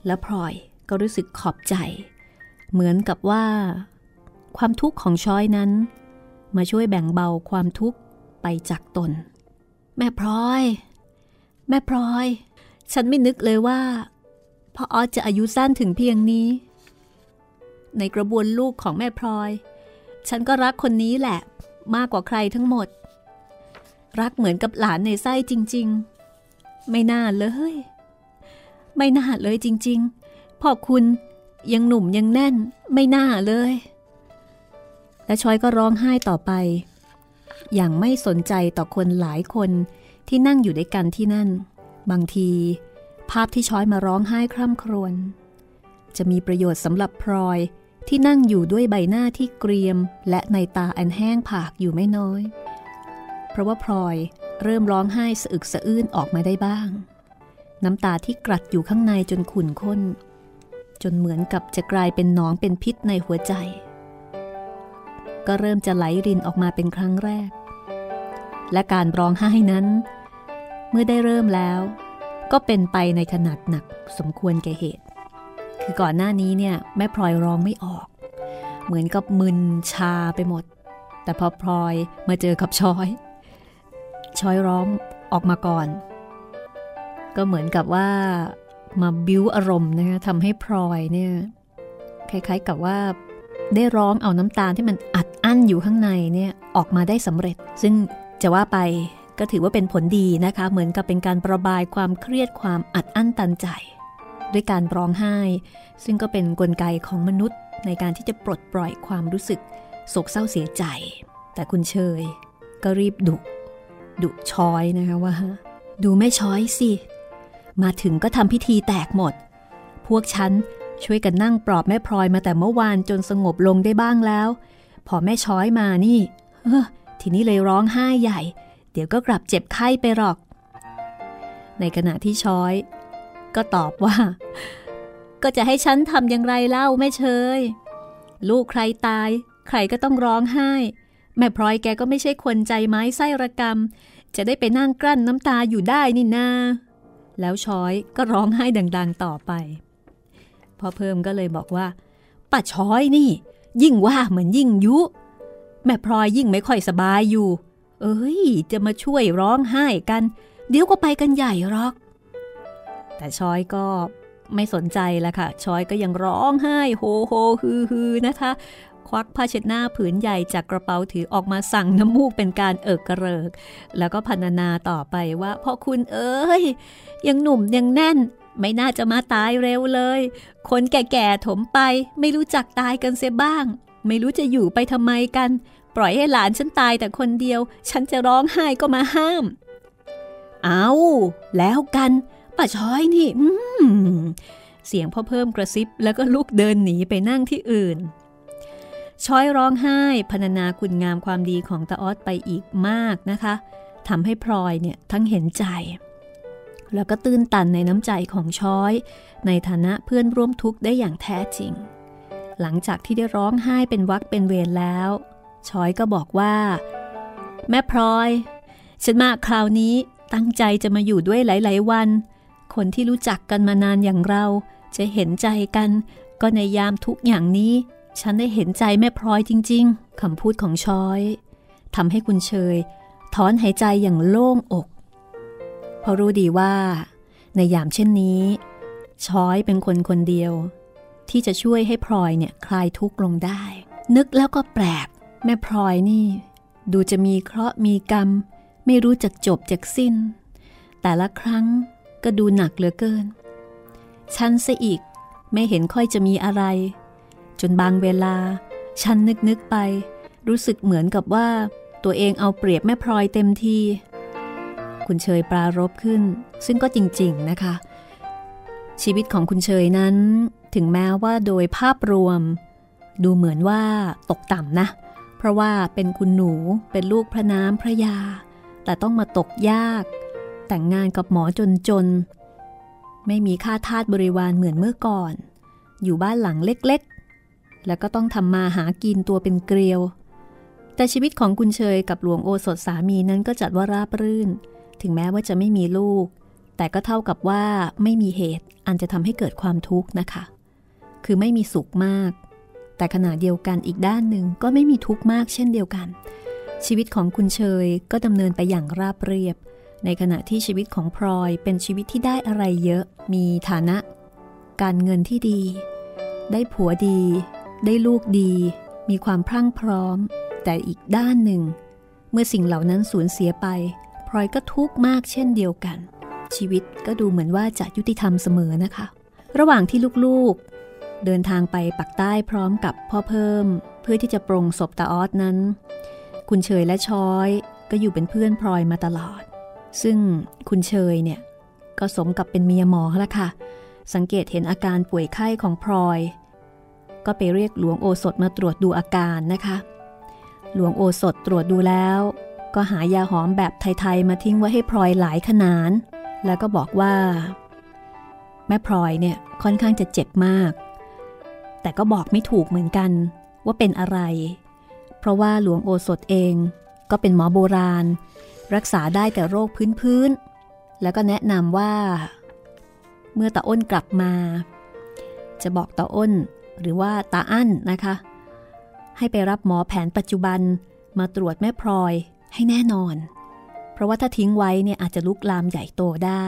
และพลอยก็รู้สึกขอบใจ เหมือนกับว่า ความทุกข์ของชอยนั้น มาช่วยแบ่งเบาความทุกข์ไปจากตน แม่พลอย แม่พลอย ฉันไม่นึกเลยว่าพ่อออสจะอายุสั้นถึงเพียงนี้ ในกระบวนลูกของแม่พลอย ฉันก็รักคนนี้แหละ มากกว่าใครทั้งหมด รักเหมือนกับหลานในไส้จริง ๆ ไม่น่าเลย ไม่น่าเลยจริง ๆ พ่อคุณยังหนุ่มยังแน่นไม่น่าเลย และชอยก็ร้องไห้ต่อไป อย่างไม่สนใจต่อคนหลายคนที่นั่งอยู่ด้วยกันที่นั่น บางที ภาพที่ช้อยมาร้องไห้คร่ำครวญจะมีประโยชน์สำหรับพลอยที่นั่งอยู่ด้วยใบหน้าที่เกรียม และในตาอันแห้งผากอยู่ไม่น้อย ราะว่าพลอยเริ่มร้องไห้สะอึกสะอื้นออกมาได้บ้าง น้ำตาที่กรัดอยู่ข้างในจนขุ่นข้น จนเหมือนกับจะกลายเป็นหนองเป็นพิษในหัวใจ ก็เริ่มจะไหลรินออกมาเป็นครั้งแรก และการร้องไห้นั้น เมื่อได้เริ่มแล้ว ก็เป็นไปในขนาดหนักสมควรแก่เหตุ คือก่อนหน้านี้เนี่ยแม่พลอยร้องไม่ออก เหมือนกับมึนชาไปหมด แต่พอพลอยมาเจอกับชอย ช้อยร้องออกมาก่อน ก็เหมือนกับว่ามาบิ้วอารมณ์นะคะทำให้พลอยเนี่ยคล้ายๆกับว่าได้ร้องเอาน้ำตาที่มันอัดอั้นอยู่ข้างในเนี่ยออกมาได้สำเร็จ ซึ่งจะว่าไปก็ถือว่าเป็นผลดีนะคะ เหมือนกับเป็นการประบายความเครียดความอัดอั้นตันใจ ด้วยการร้องไห้ ซึ่งก็เป็นนกลไกของมนุษย์ ในการที่จะปลดปล่อยความรู้สึกโศกเศร้าเสียใจ แต่คุณเชยก็รีบดุ ดุช้อยนะคะว่า ดูไม่ช้อยสิ มาถึงก็ทำพิธีแตกหมด พวกฉันช่วยกันนั่งปลอบแม่พลอยมาแต่เมื่อวานจนสงบลงได้บ้างแล้ว พอแม่ช้อยมานี่เออทีนี้เลยร้องไห้ใหญ่ เดี๋ยวก็กลับเจ็บไข้ไปหรอก ในขณะที่ช้อย ก็ตอบว่า ก็จะให้ฉันทำอย่างไรเล่าแม่เชยลูกใครตาย ใครก็ต้องร้องไห้ แม่พลอยแกก็ไม่ใช่คนใจไม้ไส้ระกรรม จะได้ไปนั่งกลั้นน้ำตาอยู่ได้นี่นา แล้วช้อยก็ร้องไห้ดัง ๆต่อไป พอเพิ่มก็เลยบอกว่าป้าช้อยนี่ ยิ่งว่าเหมือนยิ่งยุ แม่พลอยยิ่งไม่ค่อยสบายอยู่ เอ้ย จะมาช่วยร้องไห้กัน เดี๋ยวก็ไปกันใหญ่หรอก แต่ช้อยก็ไม่สนใจแล้วค่ะ ช้อยก็ยังร้องไห้ โฮโฮฮือฮือนะคะ ควักผ้าเช็ดหน้าผืนใหญ่จากกระเป๋าถือออกมาสั่งน้ำมูกเป็นการเอิกกระเริก แล้วก็พรรณนาต่อไปว่าพ่อคุณเอ้ยยังหนุ่มยังแน่น ไม่น่าจะมาตายเร็วเลย คนแก่ๆถมไป ไม่รู้จักตายกันเสียบ้าง ไม่รู้จะอยู่ไปทำไมกัน ปล่อยให้หลานฉันตายแต่คนเดียว ฉันจะร้องไห้ก็มาห้าม เอาแล้วกันป้าช้อยนี่ อืมเสียงพ่อเพิ่มกระซิบแล้วก็ลุกเดินหนีไปนั่งที่อื่น ช้อยร้องไห้พรรณนาคุณงามความดีของตาออดไปอีกมากนะคะทำให้พลอยเนี่ยทั้งเห็นใจ แล้วก็ตื้นตันในน้ำใจของช้อย ในฐานะเพื่อนร่วมทุกข์ได้อย่างแท้จริง หลังจากที่ได้ร้องไห้เป็นวักเป็นเวรแล้ว ช้อยก็บอกว่า แม่พลอย ฉันมาคราวนี้ตั้งใจจะมาอยู่ด้วยหลาย ๆ วัน คนที่รู้จักกันมานานอย่างเราจะเห็นใจกัน ก็ในยามทุกอย่างนี้ ฉันได้เห็นใจแม่พลอยจริง ๆคำพูดของช้อยทำให้คุณเชยถอนหายใจอย่างโล่งอก เพราะรู้ดีว่า ในยามเช่นนี้ ช้อยเป็นคนคนเดียว ที่จะช่วยให้พลอยเนี่ยคลายทุกข์ลงได้ นึกแล้วก็แปลก แม่พลอยนี่ ดูจะมีเคราะห์มีกรรม ไม่รู้จักจบจากสิ้น แต่ละครั้งก็ดูหนักเหลือเกิน ฉันซะอีกไม่เห็นค่อยจะมีอะไร จนบางเวลา ฉันนึกนึกไป รู้สึกเหมือนกับว่าตัวเองเอาเปรียบแม่พลอยเต็มทีคุณเชยปรารบขึ้น ซึ่งก็จริงๆนะคะ ชีวิตของคุณเชยนั้น ถึงแม้ว่าโดยภาพรวม ดูเหมือนว่าตกต่ำนะ เพราะว่าเป็นคุณหนูเป็นลูกพระน้ำพระยา แต่ต้องมาตกยาก แต่งงานกับหมอจนจนไม่มีค่าทาสบริวารเหมือนเมื่อก่อน อยู่บ้านหลังเล็ก แล้วก็ต้องทำมาหากินตัวเป็นเกลียว แต่ชีวิตของคุณเชยกับหลวงโอสถสามีนั้นก็จัดว่าราบรื่น ถึงแม้ว่าจะไม่มีลูก แต่ก็เท่ากับว่าไม่มีเหตุอันจะทำให้เกิดความทุกข์นะคะ คือไม่มีสุขมาก แต่ขณะเดียวกันอีกด้านหนึ่งก็ไม่มีทุกข์มากเช่นเดียวกัน ชีวิตของคุณเชยก็ดำเนินไปอย่างราบเรียบ ในขณะที่ชีวิตของพลอยเป็นชีวิตที่ได้อะไรเยอะ มีฐานะ การเงินที่ดี ได้ผัวดี ได้ลูกดี มีความพรั่งพร้อม แต่อีกด้านหนึ่ง เมื่อสิ่งเหล่านั้นสูญเสียไปพลอยก็ทุกข์มากเช่นเดียวกัน ชีวิตก็ดูเหมือนว่าจะยุติธรรมเสมอนะคะ ระหว่างที่ลูกๆ เดินทางไปปักใต้พร้อมกับพ่อเพิ่ม เพื่อที่จะปรงศพตาออสนั้น คุณเฉยและช้อยก็อยู่เป็นเพื่อนพลอยมาตลอด ซึ่งคุณเชยเนี่ยก็สมกับเป็นเมียหมอแล้วค่ะ สังเกตเห็นอาการป่วยไข้ของพลอย ก็ไปเรียกหลวงโอสถมาตรวจดูอาการนะคะ หลวงโอสถตรวจดูแล้ว ก็หายาหอมแบบไทยๆมาทิ้งไว้ให้พลอยหลายขนาน แล้วก็บอกว่า แม่พลอยเนี่ยค่อนข้างจะเจ็บมาก แต่ก็บอกไม่ถูกเหมือนกันว่าเป็นอะไร เพราะว่าหลวงโอสถเองก็เป็นหมอโบราณ รักษาได้แต่โรคพื้นๆแล้วก็แนะนำว่า เมื่อตาอ้นกลับมา จะบอกตาอ้น หรือว่าตาอั้นนะคะ ให้ไปรับหมอแผนปัจจุบันมาตรวจแม่พลอยให้แน่นอน เพราะว่าถ้าทิ้งไว้เนี่ยอาจจะลุกลามใหญ่โตได้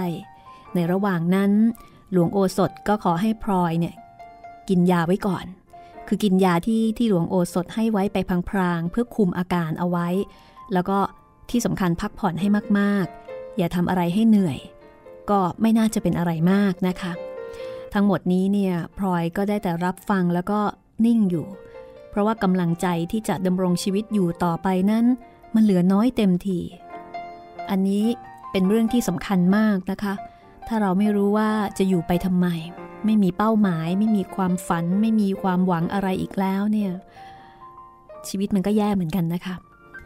ในระหว่างนั้นหลวงโอสถก็ขอให้พลอยเนี่ยกินยาไว้ก่อน คือกินยาที่ที่หลวงโอสถให้ไว้ไปพลางๆเพื่อคุมอาการเอาไว้ แล้วก็ที่สำคัญพักผ่อนให้มากๆ อย่าทำอะไรให้เหนื่อย ก็ไม่น่าจะเป็นอะไรมากนะคะ ทั้งหมดนี้เนี่ยพลอยก็ได้แต่รับฟังแล้วก็นิ่งอยู่ เพราะว่ากำลังใจที่จะดำรงชีวิตอยู่ต่อไปนั้น มันเหลือน้อยเต็มที อันนี้เป็นเรื่องที่สำคัญมากนะคะ ถ้าเราไม่รู้ว่าจะอยู่ไปทำไม ไม่มีเป้าหมาย ไม่มีความฝัน ไม่มีความหวังอะไรอีกแล้วเนี่ยชีวิตมันก็แย่เหมือนกันนะคะ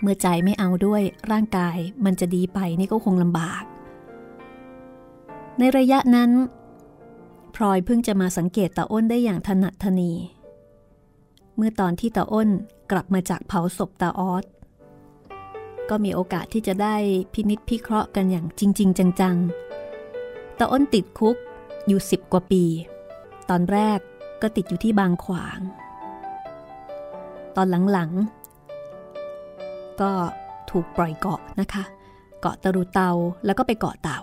เมื่อใจไม่เอาด้วยร่างกายมันจะดีไปนี่ก็คงลำบาก ในระยะนั้น พลอยเพิ่งจะมาสังเกตตาอ้นได้อย่างถนัดทนี เมื่อตอนที่ตาอ้นกลับมาจากเผาศพตาออสก็มีโอกาสที่จะได้พินิษพิเคราะห์กันอย่างจริง ๆ จังๆตาอ้นติดคุกอยู่สิบกว่าปี ตอนแรกก็ติดอยู่ที่บางขวาง ตอนหลังๆ ก็ถูกปล่อยเกาะนะคะ เกาะตะรุเตาแล้วก็ไปเกาะเต่า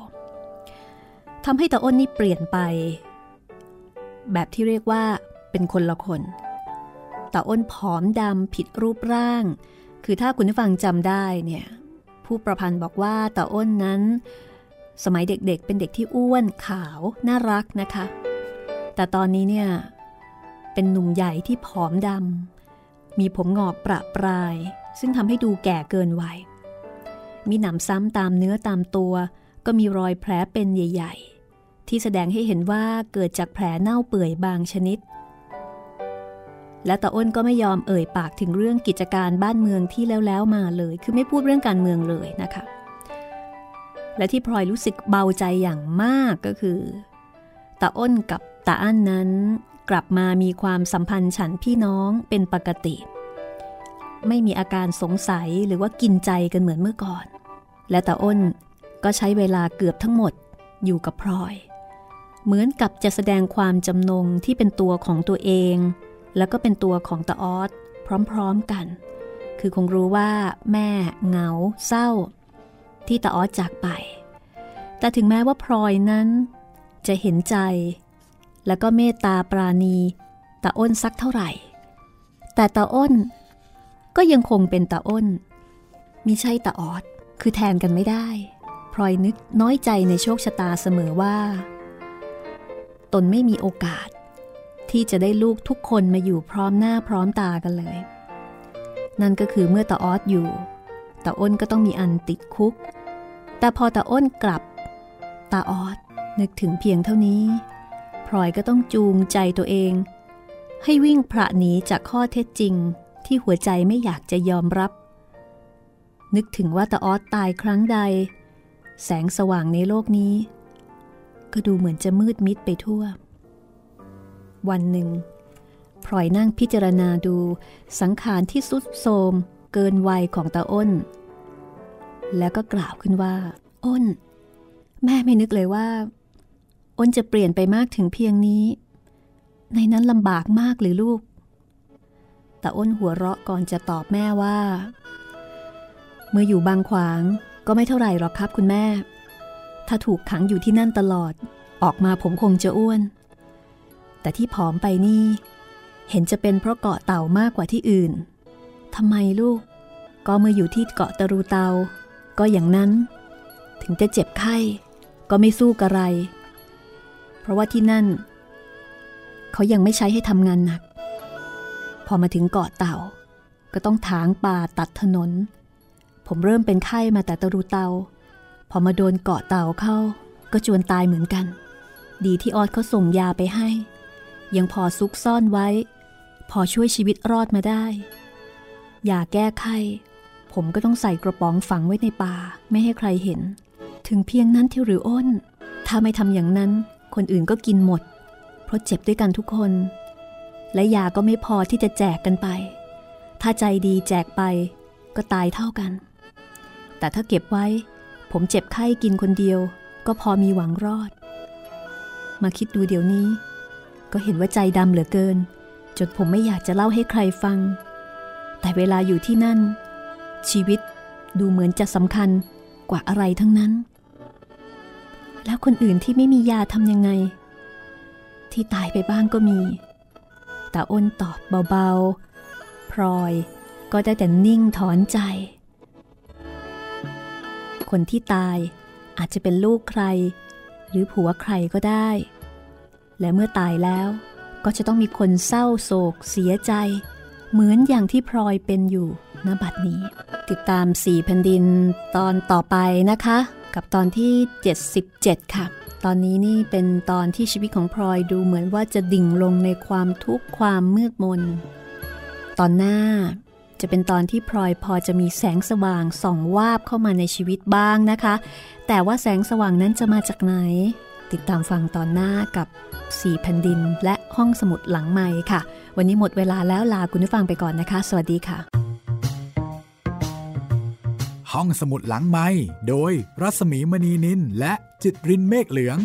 ทำให้ตาอ้นนี่เปลี่ยนไป แบบที่เรียกว่าเป็นคนละคนตาอ้นผอมดำผิดรูปร่าง คือถ้าคุณผู้ฟังจำได้เนี่ยผู้ประพันธ์บอกว่าตาอ้นนั้น สมัยเด็กๆ เป็นเด็กที่อ้วนขาวน่ารักนะคะ แต่ตอนนี้เนี่ยเป็นหนุ่มใหญ่ที่ผอมดำมีผมงอกประปราย ซึ่งทำให้ดูแก่เกินวัยมีหนำซ้ำตามเนื้อตามตัว ก็มีรอยแผลเป็นใหญ่ ที่แสดงให้เห็นว่าเกิดจากแผลเน่าเปื่อยบางชนิด และตาอ้นก็ไม่ยอมเอ่ยปากถึงเรื่องกิจการบ้านเมืองที่แล้วๆมาเลย คือไม่พูดเรื่องการเมืองเลยนะคะ และที่พลอยรู้สึกเบาใจอย่างมากก็คือตาอ้นกับตาอั้นนั้น กลับมามีความสัมพันธ์ฉันพี่น้องเป็นปกติ ไม่มีอาการสงสัยหรือว่ากินใจกันเหมือนเมื่อก่อน และตาอ้นก็ใช้เวลาเกือบทั้งหมดอยู่กับพลอย เหมือนกับจะแสดงความจำนงที่เป็นตัวของตัวเอง แล้วก็เป็นตัวของตาออสพร้อมๆกัน คือคงรู้ว่าแม่เหงา เศร้า ที่ตาออสจากไป แต่ถึงแม้ว่าพลอยนั้น จะเห็นใจ แล้วก็เมตตาปราณีตาอ้นสักเท่าไหร่ แต่ตาอ้น ก็ยังคงเป็นตาอ้นมิใช่ตาออดคือแทนกันไม่ได้ พลอยนึกน้อยใจในโชคชะตาเสมอว่า ตนไม่มีโอกาส ที่จะได้ลูกทุกคนมาอยู่พร้อมหน้าพร้อมตากันเลย นั่นก็คือเมื่อตาออดอยู่ตาอ้นก็ต้องมีอันติดคุก แต่พอตาอ้นกลับตาออดนึกถึงเพียงเท่านี้พลอยก็ต้องจูงใจตัวเอง ให้วิ่งพระหนีจากข้อเท็จจริงที่หัวใจไม่อยากจะยอมรับ นึกถึงว่าตาออสตายครั้งใด แสงสว่างในโลกนี้ ก็ดูเหมือนจะมืดมิดไปทั่ว วันหนึ่งพลอยนั่งพิจารณาดูสังขารที่สุดโทมเกินวัยของตาอ้น แล้วก็กล่าวขึ้นว่า อ้น แม่ไม่นึกเลยว่า อ้นจะเปลี่ยนไปมากถึงเพียงนี้ ในนั้นลำบากมากหรือลูกต่อ้นหัวเราะก่อนจะตอบแม่ว่า เมื่ออยู่บางขวางก็ไม่เท่าไหร่หรอกครับคุณแม่ ถ้าถูกขังอยู่ที่นั่นตลอด ออกมาผมคงจะอ้วน แต่ที่ผอมไปนี่ เห็นจะเป็นเพราะเกาะเต่ามากกว่าที่อื่นทำไมลูก ก็เมื่ออยู่ที่เกาะตะรูเตา ก็อย่างนั้น ถึงจะเจ็บไข้ ก็ไม่สู้กระไร เพราะว่าที่นั่น เขายังไม่ใช้ให้ทำงานหนัก พอมาถึงเกาะเต่า ก็ต้องถางป่าตัดถนน ผมเริ่มเป็นไข้มาแต่ตะรูเตา พอมาโดนเกาะเต่าเข้า ก็จวนตายเหมือนกัน ดีที่ออดเขาส่งยาไปให้ ยังพอซุกซ่อนไว้ พอช่วยชีวิตรอดมาได้ยาแก้ไข้ ผมก็ต้องใส่กระป๋องฝังไว้ในป่าไม่ให้ใครเห็น ถึงเพียงนั้นที่หรืออ้น ถ้าไม่ทำอย่างนั้น คนอื่นก็กินหมด เพราะเจ็บด้วยกันทุกคน และยาก็ไม่พอที่จะแจกกันไป ถ้าใจดีแจกไปก็ตายเท่ากัน แต่ถ้าเก็บไว้ ผมเจ็บไข้กินคนเดียว ก็พอมีหวังรอด มาคิดดูเดี๋ยวนี้ ก็เห็นว่าใจดำเหลือเกิน จนผมไม่อยากจะเล่าให้ใครฟัง แต่เวลาอยู่ที่นั่น ชีวิตดูเหมือนจะสำคัญกว่าอะไรทั้งนั้น แล้วคนอื่นที่ไม่มียาทำยังไง ที่ตายไปบ้างก็มี แต่อ้นตอบเบาๆ พลอยก็ได้แต่นิ่งถอนใจ คนที่ตายอาจจะเป็นลูกใคร หรือผัวใครก็ได้ และเมื่อตายแล้วก็จะต้องมีคนเศร้าโศก เสียใจ เหมือนอย่างที่พลอยเป็นอยู่ณบัดนี้ ติดตามสี่แผ่นดินตอนต่อไปนะคะ กับตอนที่ 77 ค่ะ ตอนนี้นี่เป็นตอนที่ชีวิตของพลอยดูเหมือนว่าจะดิ่งลงในความทุกข์ความมืดมน ตอนหน้า จะเป็นตอนที่พลอยพอจะมีแสงสว่างส่องวาบเข้ามาในชีวิตบ้างนะคะ แต่ว่าแสงสว่างนั้นจะมาจากไหน ติดตามฟังตอนหน้ากับสี่แผ่นดินและห้องสมุดหลังใหม่ค่ะ วันนี้หมดเวลาแล้วลาคุณผู้ฟังไปก่อนนะคะ สวัสดีค่ะ ห้องสมุดหลังไม้โดยรัสมีมณีนินและจิตรินเมฆเหลือง